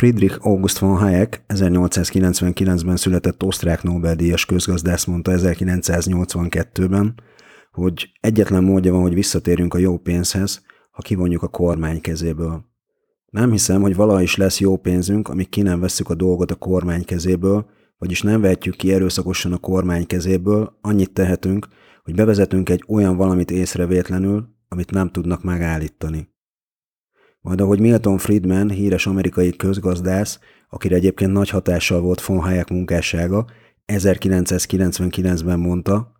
Friedrich August von Hayek 1899-ben született osztrák Nobel-díjas közgazdász mondta 1982-ben, hogy egyetlen módja van, hogy visszatérjünk a jó pénzhez, ha kivonjuk a kormány kezéből. Nem hiszem, hogy valaha is lesz jó pénzünk, amíg ki nem vesszük a dolgot a kormány kezéből, vagyis nem vehetjük ki erőszakosan a kormány kezéből, annyit tehetünk, hogy bevezetünk egy olyan valamit észrevétlenül, amit nem tudnak megállítani. Majd ahogy Milton Friedman, híres amerikai közgazdász, akire egyébként nagy hatással volt von Hayek munkássága, 1999-ben mondta,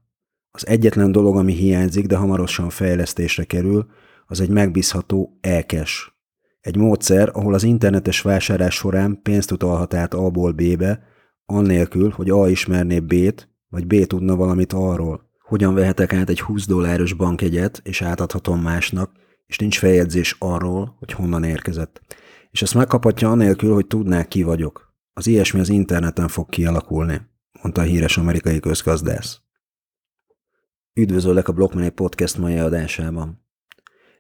az egyetlen dolog, ami hiányzik, de hamarosan fejlesztésre kerül, az egy megbízható elkes. Egy módszer, ahol az internetes vásárlás során pénzt utalhat át A-ból B-be, annélkül, hogy A ismerné B-t, vagy B tudna valamit arról. Hogyan vehetek át egy 20 dolláros bankjegyet, és átadhatom másnak, és nincs feljegyzés arról, hogy honnan érkezett. És ezt megkaphatja anélkül, hogy tudnák ki vagyok. Az ilyesmi az interneten fog kialakulni, mondta a híres amerikai közgazdász. Üdvözöllek a Blockmoney Podcast mai adásában.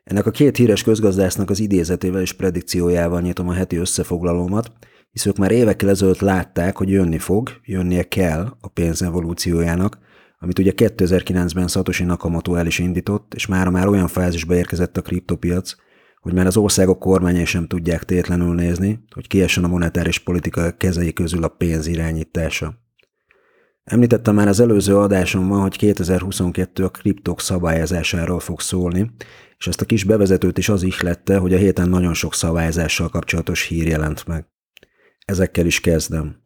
Ennek a két híres közgazdásznak az idézetével és predikciójával nyitom a heti összefoglalómat, hisz ők már évekkel ezelőtt látták, hogy jönni fog, jönnie kell a pénz evolúciójának, amit ugye 2009-ben Satoshi Nakamoto el is indított, és már már olyan fázisba érkezett a kriptopiac, hogy már az országok kormányai sem tudják tétlenül nézni, hogy kiessen a monetáris politika kezei közül a pénz irányítása. Említettem már az előző adásomban, hogy 2022 a kriptok szabályozásáról fog szólni, és ezt a kis bevezetőt is az ihlette, hogy a héten nagyon sok szabályozással kapcsolatos hír jelent meg. Ezekkel is kezdem.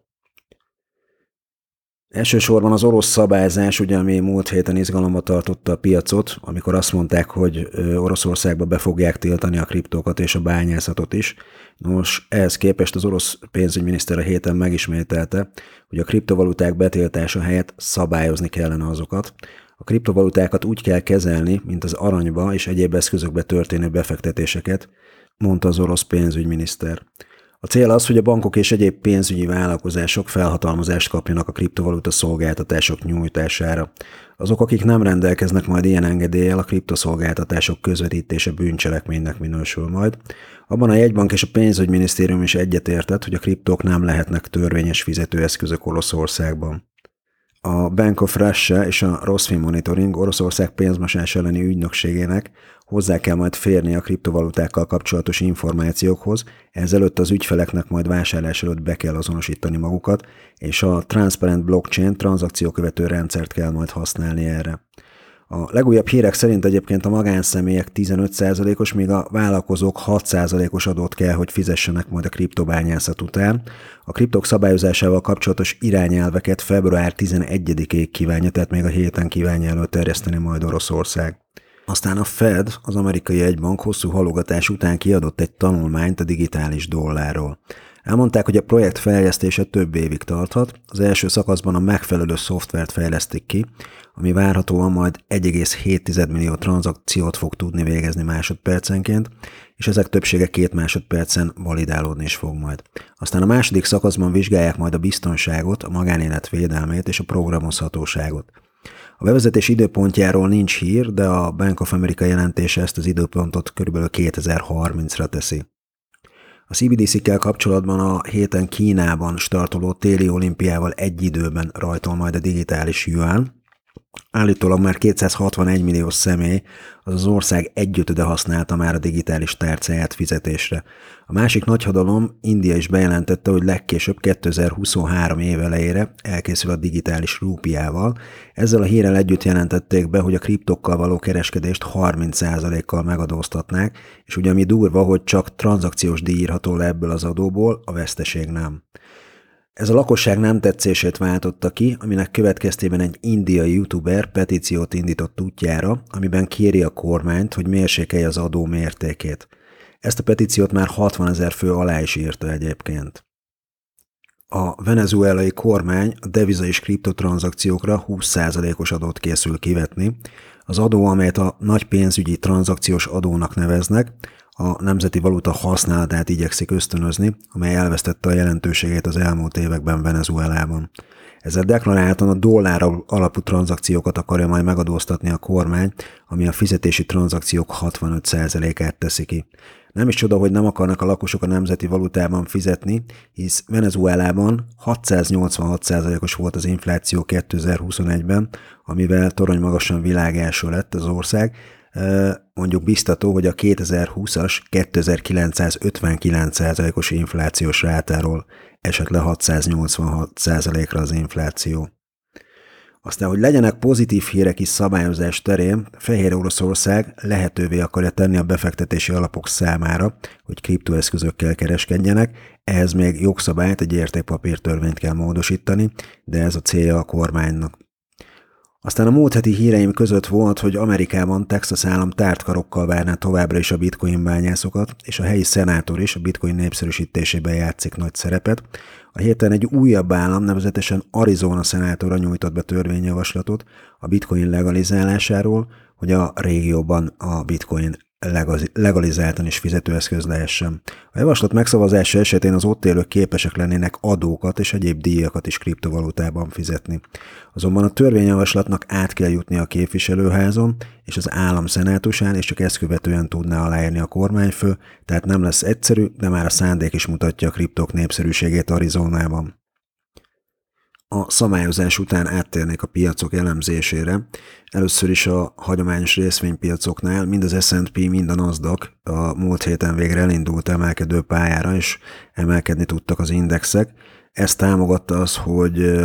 Elsősorban az orosz szabályzás, ugye, ami múlt héten izgalomba tartotta a piacot, amikor azt mondták, hogy Oroszországba be fogják tiltani a kriptókat és a bányászatot is. Nos, ehhez képest az orosz pénzügyminiszter a héten megismételte, hogy a kriptovaluták betiltása helyett szabályozni kellene azokat. A kriptovalutákat úgy kell kezelni, mint az aranyba és egyéb eszközökbe történő befektetéseket, mondta az orosz pénzügyminiszter. A cél az, hogy a bankok és egyéb pénzügyi vállalkozások felhatalmazást kapjanak a kriptovaluta szolgáltatások nyújtására. Azok, akik nem rendelkeznek majd ilyen engedéllyel, a kriptoszolgáltatások közvetítése bűncselekménynek minősül majd. Abban a jegybank és a pénzügyminisztérium is egyetértett, hogy a kriptók nem lehetnek törvényes fizetőeszközök Oroszországban. A Bank of Russia és a Rosfin Monitoring Oroszország pénzmosás elleni ügynökségének hozzá kell majd férni a kriptovalutákkal kapcsolatos információkhoz, ezelőtt az ügyfeleknek majd vásárlás előtt be kell azonosítani magukat, és a Transparent Blockchain tranzakciókövető rendszert kell majd használni erre. A legújabb hírek szerint egyébként a magánszemélyek 15%-os, míg a vállalkozók 6%-os adót kell, hogy fizessenek majd a kriptobányászat után. A kriptok szabályozásával kapcsolatos irányelveket február 11-ig kívánja, tehát még a héten kívánja előterjeszteni majd Oroszország. Aztán a Fed, az amerikai egybank hosszú halogatás után kiadott egy tanulmányt a digitális dollárról. Elmondták, hogy a projekt fejlesztése több évig tarthat, az első szakaszban a megfelelő szoftvert fejlesztik ki, ami várhatóan majd 1,7 millió tranzakciót fog tudni végezni másodpercenként, és ezek többsége két másodpercen validálódni is fog majd. Aztán a második szakaszban vizsgálják majd a biztonságot, a magánélet védelmét és a programozhatóságot. A bevezetés időpontjáról nincs hír, de a Bank of America jelentése ezt az időpontot kb. 2030-ra teszi. A CBDC-kkel kapcsolatban a héten Kínában startoló téli olimpiával egy időben rajtol majd a digitális yuan, Állítólag már 261 millió személy, az az ország együttede használta már a digitális tárcáját fizetésre. A másik nagy hadalom, India is bejelentette, hogy legkésőbb 2023 év elejére elkészül a digitális rúpiával. Ezzel a hírrel együtt jelentették be, hogy a kriptokkal való kereskedést 30%-kal megadóztatnák, és ugye ami durva, hogy csak tranzakciós díj írható le ebből az adóból, a veszteség nem. Ez a lakosság nem tetszését váltotta ki, aminek következtében egy indiai youtuber petíciót indított útjára, amiben kéri a kormányt, hogy mérsékelje az adó mértékét. Ezt a petíciót már 60 ezer fő alá is írta egyébként. A venezuelai kormány a deviza és kriptotranzakciókra 20%-os adót készül kivetni. Az adó, amelyet a nagy pénzügyi tranzakciós adónak neveznek, a nemzeti valuta használatát igyekszik ösztönözni, amely elvesztette a jelentőségét az elmúlt években Venezuelában. Ezzel deklaráltan a dollár alapú tranzakciókat akarja majd megadóztatni a kormány, ami a fizetési tranzakciók 65%-át teszi ki. Nem is csoda, hogy nem akarnak a lakosok a nemzeti valutában fizetni, hisz Venezuelában 686%-os volt az infláció 2021-ben, amivel torony magasan világ első lett az ország, mondjuk biztató, hogy a 2020-as 2959%-os inflációs rátáról esett le 686%-ra az infláció. Aztán, hogy legyenek pozitív hírek is szabályozás terén, Fehér Oroszország lehetővé akarja tenni a befektetési alapok számára, hogy kriptoeszközökkel kereskedjenek, ehhez még jogszabályt, egy értékpapírtörvényt kell módosítani, de ez a célja a kormánynak. Aztán a múlt heti híreim között volt, hogy Amerikában Texas állam tártkarokkal várná továbbra is a bitcoin bányászokat, és a helyi szenátor is a bitcoin népszerűsítésében játszik nagy szerepet. A héten egy újabb állam, nevezetesen Arizona szenátora nyújtott be törvényjavaslatot a bitcoin legalizálásáról, hogy a régióban a bitcoin legalizáltan is fizetőeszköz lehessen. A javaslat megszavazása esetén az ott élők képesek lennének adókat és egyéb díjakat is kriptovalutában fizetni. Azonban a törvényjavaslatnak át kell jutni a képviselőházon és az állam szenátusán, és csak ezt követően tudná aláírni a kormányfő, tehát nem lesz egyszerű, de már a szándék is mutatja a kriptok népszerűségét Arizonában a szabályozás után áttérnék a piacok elemzésére. Először is a hagyományos részvénypiacoknál mind az S&P, mind a Nasdaq a múlt héten végre elindult emelkedő pályára, és emelkedni tudtak az indexek. Ezt támogatta az, hogy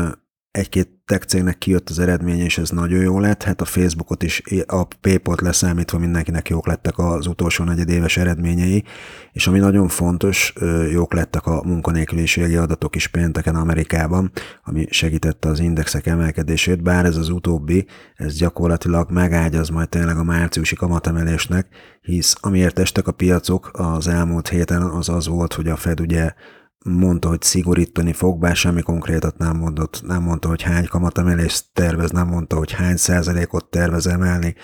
egy-két tech cégnek kijött az eredménye, és ez nagyon jó lett. Hát a Facebookot is, a PayPal-t leszámítva mindenkinek jók lettek az utolsó negyedéves eredményei, és ami nagyon fontos, jók lettek a munkanélküliségi adatok is pénteken Amerikában, ami segítette az indexek emelkedését, bár ez az utóbbi, ez gyakorlatilag megágyaz majd tényleg a márciusi kamatemelésnek, hisz amiért estek a piacok az elmúlt héten, az az volt, hogy a Fed ugye mondta, hogy szigorítani fog, bár semmi konkrétat nem mondott, nem mondta, hogy hány kamatemelést tervez, nem mondta, hogy hány százalékot tervez emelni,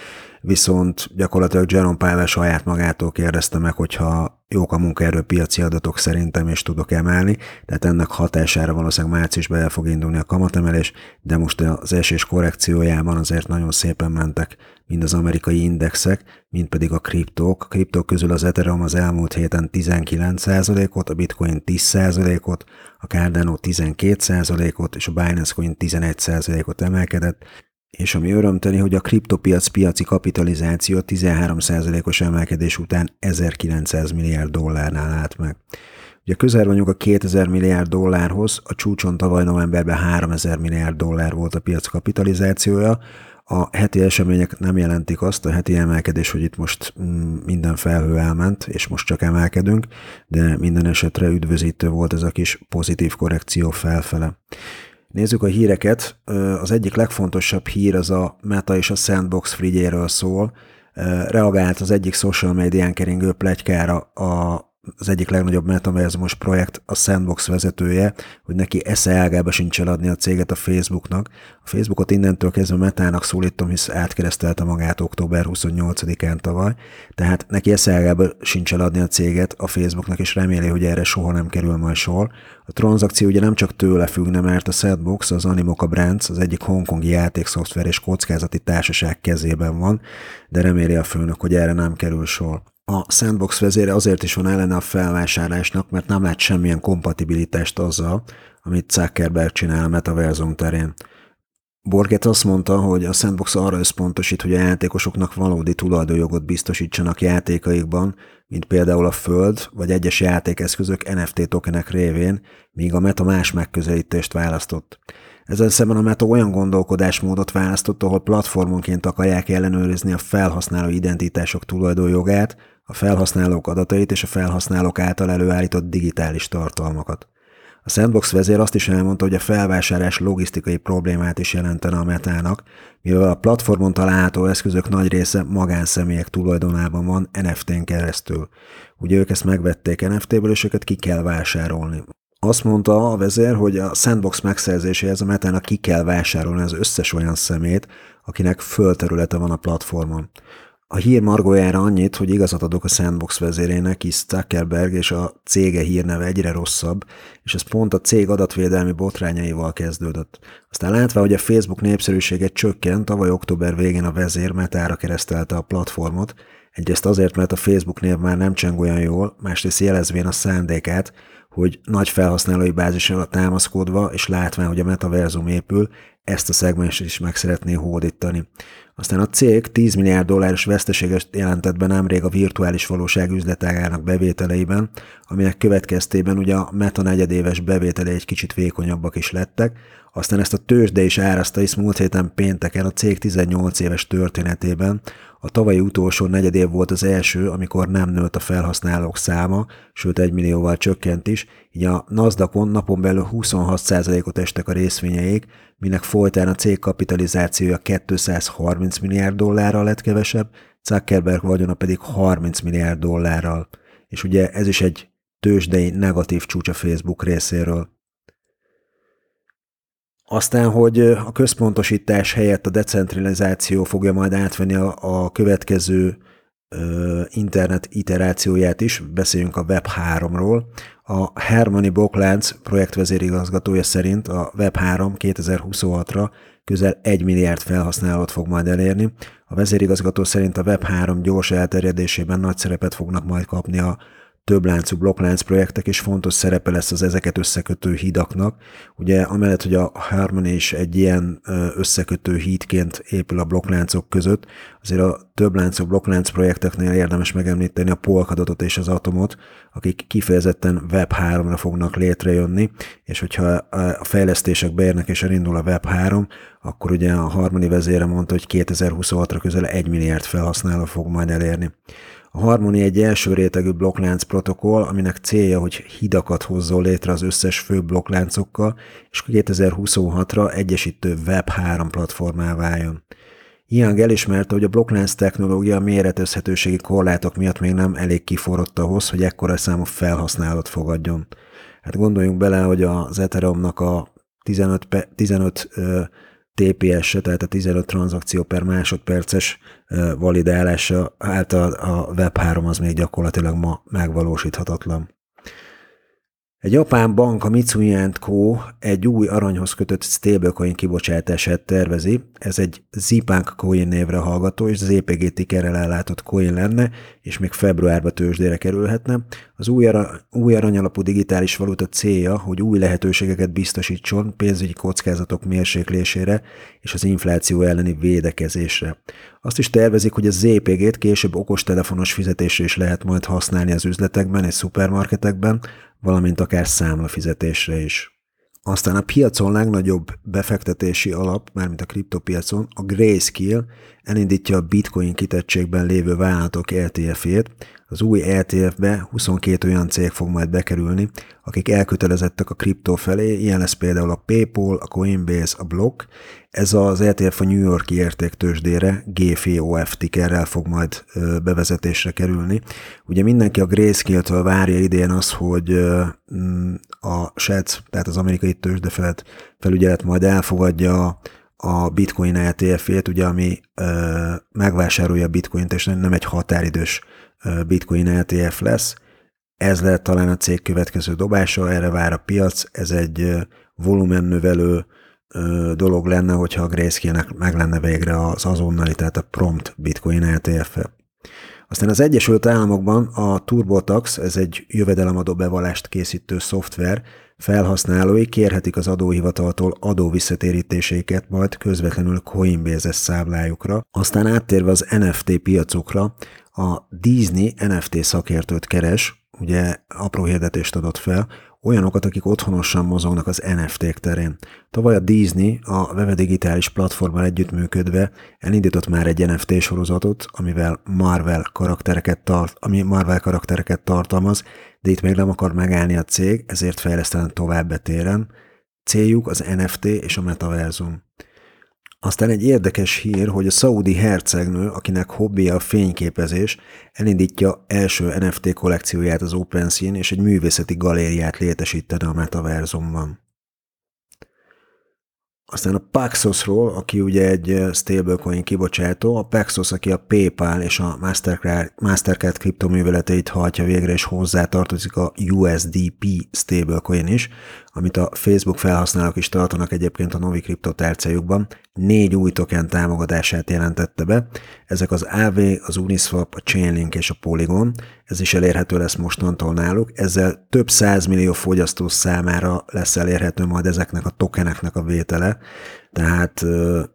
viszont gyakorlatilag Jerome Powell saját magától kérdezte meg, hogyha jók a munkaerőpiaci adatok szerintem, és tudok emelni, tehát ennek hatására valószínűleg márciusban el fog indulni a kamatemelés, de most az esés korrekciójában azért nagyon szépen mentek mind az amerikai indexek, mind pedig a kriptók. A kriptók közül az Ethereum az elmúlt héten 19%-ot, a Bitcoin 10%-ot, a Cardano 12%-ot, és a Binance Coin 11%-ot emelkedett, és ami örömteli, hogy a kriptopiac piaci kapitalizáció 13%-os emelkedés után 1900 milliárd dollárnál állt meg. Ugye közel vagyunk a 2000 milliárd dollárhoz, a csúcson tavaly novemberben 3000 milliárd dollár volt a piac kapitalizációja, a heti események nem jelentik azt, a heti emelkedés, hogy itt most mm, minden felhő elment, és most csak emelkedünk, de minden esetre üdvözítő volt ez a kis pozitív korrekció felfele. Nézzük a híreket. Az egyik legfontosabb hír az a Meta és a Sandbox frigyéről szól. Reagált az egyik social médián keringő plegykára a az egyik legnagyobb metaverzumos projekt a Sandbox vezetője, hogy neki esze ágába sincs eladni a céget a Facebooknak. A Facebookot innentől kezdve metának szólítom, hisz átkeresztelte magát október 28-án tavaly, tehát neki esze ágába sincs eladni a céget a Facebooknak, és reméli, hogy erre soha nem kerül majd sor. A tranzakció ugye nem csak tőle függne, mert a Sandbox, az Animoca Brands, az egyik hongkongi játékszoftver és kockázati társaság kezében van, de reméli a főnök, hogy erre nem kerül sor. A Sandbox vezére azért is van ellene a felvásárlásnak, mert nem lát semmilyen kompatibilitást azzal, amit Zuckerberg csinál a metaverzum terén. Borget azt mondta, hogy a Sandbox arra összpontosít, hogy a játékosoknak valódi tulajdonjogot biztosítsanak játékaikban, mint például a Föld vagy egyes játékeszközök NFT tokenek révén, míg a Meta más megközelítést választott. Ezzel szemben a Meta olyan gondolkodásmódot választott, ahol platformonként akarják ellenőrizni a felhasználó identitások tulajdonjogát, a felhasználók adatait és a felhasználók által előállított digitális tartalmakat. A Sandbox vezér azt is elmondta, hogy a felvásárlás logisztikai problémát is jelentene a metának, mivel a platformon található eszközök nagy része magánszemélyek tulajdonában van NFT-n keresztül. Ugye ők ezt megvették NFT-ből, és őket ki kell vásárolni. Azt mondta a vezér, hogy a Sandbox megszerzéséhez a metának ki kell vásárolni az összes olyan szemét, akinek földterülete van a platformon. A hír margójára annyit, hogy igazat adok a Sandbox vezérének, is Zuckerberg és a cége hírneve egyre rosszabb, és ez pont a cég adatvédelmi botrányaival kezdődött. Aztán látva, hogy a Facebook népszerűsége csökkent, tavaly október végén a vezér metára keresztelte a platformot, egyrészt azért, mert a Facebook név már nem cseng olyan jól, másrészt jelezvén a szándékát, hogy nagy felhasználói bázisra támaszkodva, és látván, hogy a metaverzum épül, ezt a szegmens is meg szeretné hódítani. Aztán a cég 10 milliárd dolláros veszteséget jelentett be nemrég a virtuális valóság üzletágának bevételeiben, aminek következtében ugye a Meta negyedéves bevételei egy kicsit vékonyabbak is lettek, aztán ezt a tőzsde is árazta, hisz múlt héten pénteken a cég 18 éves történetében a tavalyi utolsó negyedév volt az első, amikor nem nőtt a felhasználók száma, sőt egy millióval csökkent is, így a Nasdaqon napon belül 26%-ot estek a részvényeik, minek folytán a cég kapitalizációja 230 milliárd dollárral lett kevesebb, Zuckerberg vagyona pedig 30 milliárd dollárral. És ugye ez is egy tőzsdei negatív csúcs a Facebook részéről. Aztán, hogy a központosítás helyett a decentralizáció fogja majd átvenni a, a következő ö, internet iterációját is, beszéljünk a Web3-ról. A Hermani Boklánc projektvezérigazgatója szerint a Web3 2026-ra közel 1 milliárd felhasználót fog majd elérni. A vezérigazgató szerint a Web3 gyors elterjedésében nagy szerepet fognak majd kapni a több láncú blokklánc projektek, és fontos szerepe lesz az ezeket összekötő hídaknak. Ugye amellett, hogy a Harmony is egy ilyen összekötő hídként épül a blokkláncok között, azért a több láncú blokklánc projekteknél érdemes megemlíteni a Polkadotot és az Atomot, akik kifejezetten Web3-ra fognak létrejönni, és hogyha a fejlesztések beérnek és elindul a Web3, akkor ugye a Harmony vezére mondta, hogy 2026-ra közel 1 milliárd felhasználó fog majd elérni. A Harmony egy első rétegű blokklánc protokoll, aminek célja, hogy hidakat hozzon létre az összes fő blokkláncokkal, és 2026-ra egyesítő Web3 platformá váljon. Young elismerte, hogy a blokklánc technológia méretezhetőségi korlátok miatt még nem elég kiforrott ahhoz, hogy ekkora számú felhasználót fogadjon. Hát gondoljunk bele, hogy az Ethereumnak a 15, 15 TPS-e, tehát a 15 tranzakció per másodperces validálása által a Web3 az még gyakorlatilag ma megvalósíthatatlan. Egy japán bank, a Mitsui Co. egy új aranyhoz kötött stablecoin kibocsátását tervezi. Ez egy Zipunk coin névre hallgató és ZPG tickerrel ellátott coin lenne, és még februárba tőzsdére kerülhetne. Az új, ara, új aranyalapú digitális valuta célja, hogy új lehetőségeket biztosítson pénzügyi kockázatok mérséklésére és az infláció elleni védekezésre. Azt is tervezik, hogy a ZPG-t később okostelefonos fizetésre is lehet majd használni az üzletekben és szupermarketekben, valamint akár számlafizetésre is. Aztán a piacon legnagyobb befektetési alap, mármint a kriptopiacon, a Grayscale elindítja a bitcoin kitettségben lévő vállalatok ETF-ét. Az új ETF-be 22 olyan cég fog majd bekerülni, akik elkötelezettek a kriptó felé, ilyen lesz például a PayPal, a Coinbase, a Block. Ez az ETF a New Yorki értéktősdére GFOF tickerrel fog majd bevezetésre kerülni. Ugye mindenki a Grayscale-től várja idén az, hogy a SEC, tehát az amerikai tőzsdefelt felügyelet majd elfogadja a bitcoin ETF-ét, ugye, ami ö, megvásárolja a bitcoint, és nem egy határidős bitcoin ETF lesz. Ez lehet talán a cég következő dobása, erre vár a piac, ez egy volumennövelő dolog lenne, hogyha a grayscale meg lenne végre az azonnali, tehát a prompt bitcoin ETF-e. Aztán az Egyesült Államokban a TurboTax, ez egy jövedelemadó bevallást készítő szoftver, felhasználói kérhetik az adóhivataltól adóvisszatérítéséket majd közvetlenül Coinbase-es számlájukra. Aztán áttérve az NFT piacokra, a Disney NFT szakértőt keres, ugye apró hirdetést adott fel, olyanokat, akik otthonosan mozognak az NFT-k terén. Tavaly a Disney a Veve Digitális platformmal együttműködve elindított már egy NFT sorozatot, amivel Marvel karaktereket tart, ami Marvel karaktereket tartalmaz, de itt még nem akar megállni a cég, ezért fejleszteni tovább betéren. Céljuk az NFT és a metaverzum. Aztán egy érdekes hír, hogy a szaudi hercegnő, akinek hobbija a fényképezés, elindítja első NFT kollekcióját az OpenSea-n, és egy művészeti galériát létesítene a metaverzumban. Aztán a Paxosról, aki ugye egy stablecoin kibocsátó, a Paxos, aki a PayPal és a Mastercard, Mastercard kriptoműveleteit hajtja végre, és hozzá tartozik a USDP stablecoin is, amit a Facebook felhasználók is tartanak egyébként a Novi Crypto négy új token támogatását jelentette be. Ezek az AV, az Uniswap, a Chainlink és a Polygon. Ez is elérhető lesz mostantól náluk. Ezzel több százmillió fogyasztó számára lesz elérhető majd ezeknek a tokeneknek a vétele, tehát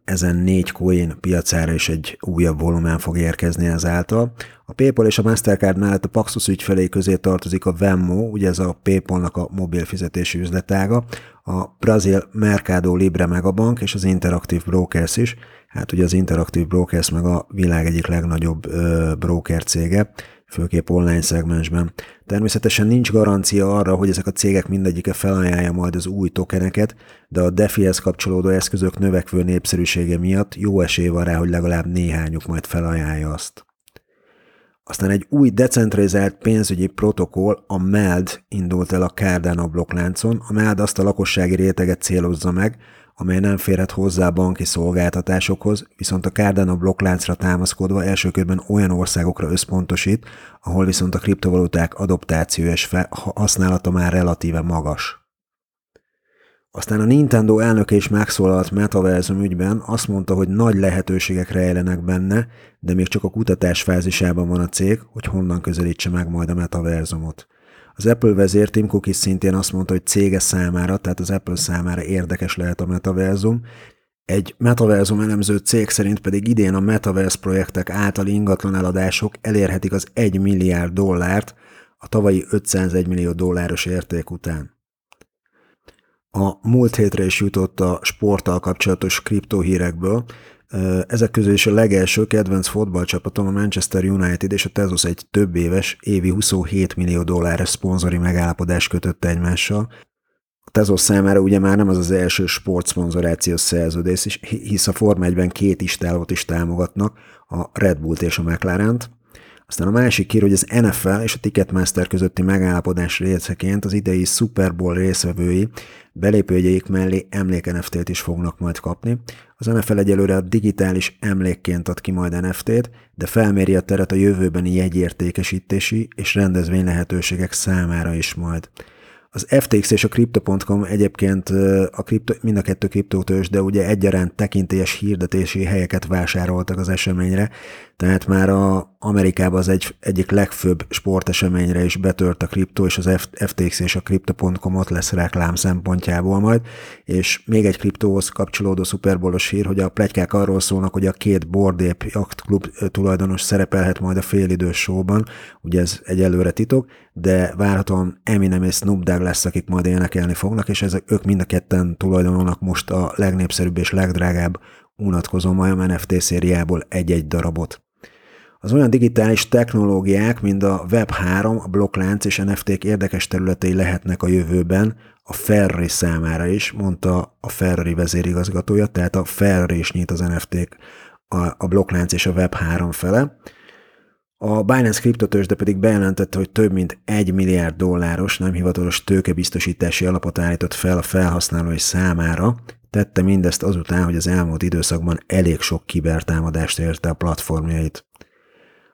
ezen négy coin piacára is egy újabb volumen fog érkezni ezáltal. A PayPal és a Mastercard mellett a Paxos ügyfelé közé tartozik a Venmo, ugye ez a PayPal-nak a mobil fizetési üzletága, a brazil Mercado Libre meg a bank és az Interactive Brokers is. Hát ugye az Interactive Brokers meg a világ egyik legnagyobb ö, broker cége, főképp online szegmensben. Természetesen nincs garancia arra, hogy ezek a cégek mindegyike felajánlja majd az új tokeneket, de a DeFi-hez kapcsolódó eszközök növekvő népszerűsége miatt jó esély van rá, hogy legalább néhányuk majd felajánlja azt. Aztán egy új decentralizált pénzügyi protokoll, a MELD indult el a Cardano blokkláncon. A MELD azt a lakossági réteget célozza meg, amely nem férhet hozzá banki szolgáltatásokhoz, viszont a Cardano blokkláncra támaszkodva elsőkörben olyan országokra összpontosít, ahol viszont a kriptovaluták adoptáció és használata már relatíve magas. Aztán a Nintendo elnöke is megszólalt Metaversum ügyben, azt mondta, hogy nagy lehetőségek rejlenek benne, de még csak a kutatás fázisában van a cég, hogy honnan közelítse meg majd a metaverzumot. Az Apple vezér Tim Cook is szintén azt mondta, hogy cége számára, tehát az Apple számára érdekes lehet a metaverzum. Egy metaverzum elemző cég szerint pedig idén a metaverse projektek által ingatlan eladások elérhetik az 1 milliárd dollárt a tavalyi 501 millió dolláros érték után. A múlt hétre is jutott a sporttal kapcsolatos kriptohírekből, ezek közül is a legelső kedvenc fotballcsapatom a Manchester United és a Tezos egy több éves, évi 27 millió dolláros szponzori megállapodás kötött egymással. A Tezos számára ugye már nem az az első sportszponzorációs szerződés, hisz a Form 1-ben két istálót is támogatnak, a Red Bullt és a McLaren-t. Aztán a másik hír, hogy az NFL és a Ticketmaster közötti megállapodás részeként az idei Super Bowl részvevői belépőjeik mellé emlék NFT-t is fognak majd kapni. Az NFL egyelőre a digitális emlékként ad ki majd NFT-t, de felméri a teret a jövőbeni jegyértékesítési és rendezvény lehetőségek számára is majd. Az FTX és a Crypto.com egyébként a kripto, mind a kettő kriptótős, de ugye egyaránt tekintélyes hirdetési helyeket vásároltak az eseményre, tehát már a Amerikában az egy, egyik legfőbb sporteseményre is betört a kriptó, és az FTX és a Crypto.com ott lesz reklám szempontjából majd, és még egy kriptóhoz kapcsolódó szuperbolos hír, hogy a plegykák arról szólnak, hogy a két Bordép jachtklub tulajdonos szerepelhet majd a félidős showban, ugye ez egyelőre titok, de várhatóan Eminem és Snoop Dogg lesz, akik majd énekelni fognak, és ezek ők mind a ketten tulajdonolnak most a legnépszerűbb és legdrágább unatkozó majom NFT szériából egy-egy darabot. Az olyan digitális technológiák, mint a Web3, a blokklánc és NFT-k érdekes területei lehetnek a jövőben, a Ferrari számára is, mondta a Ferrari vezérigazgatója, tehát a Ferrari is nyit az NFT-k a, a blokklánc és a Web3 fele. A Binance kriptotősde pedig bejelentette, hogy több mint egy milliárd dolláros nem hivatalos tőkebiztosítási alapot állított fel a felhasználói számára, tette mindezt azután, hogy az elmúlt időszakban elég sok kibertámadást érte a platformjait.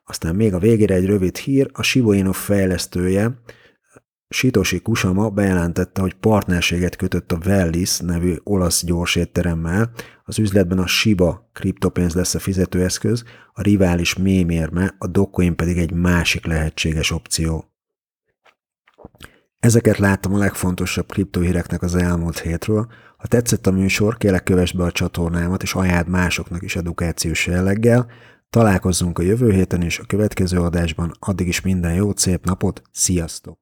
Aztán még a végére egy rövid hír, a Shiba fejlesztője, Sitoshi Kusama bejelentette, hogy partnerséget kötött a Vellis nevű olasz gyorsétteremmel. Az üzletben a Shiba kriptopénz lesz a fizetőeszköz, a rivális mémérme, a Dogecoin pedig egy másik lehetséges opció. Ezeket láttam a legfontosabb kriptohíreknek az elmúlt hétről. Ha tetszett a műsor, kérlek kövess be a csatornámat, és ajánld másoknak is edukációs jelleggel. Találkozzunk a jövő héten és a következő adásban, addig is minden jót, szép napot, sziasztok!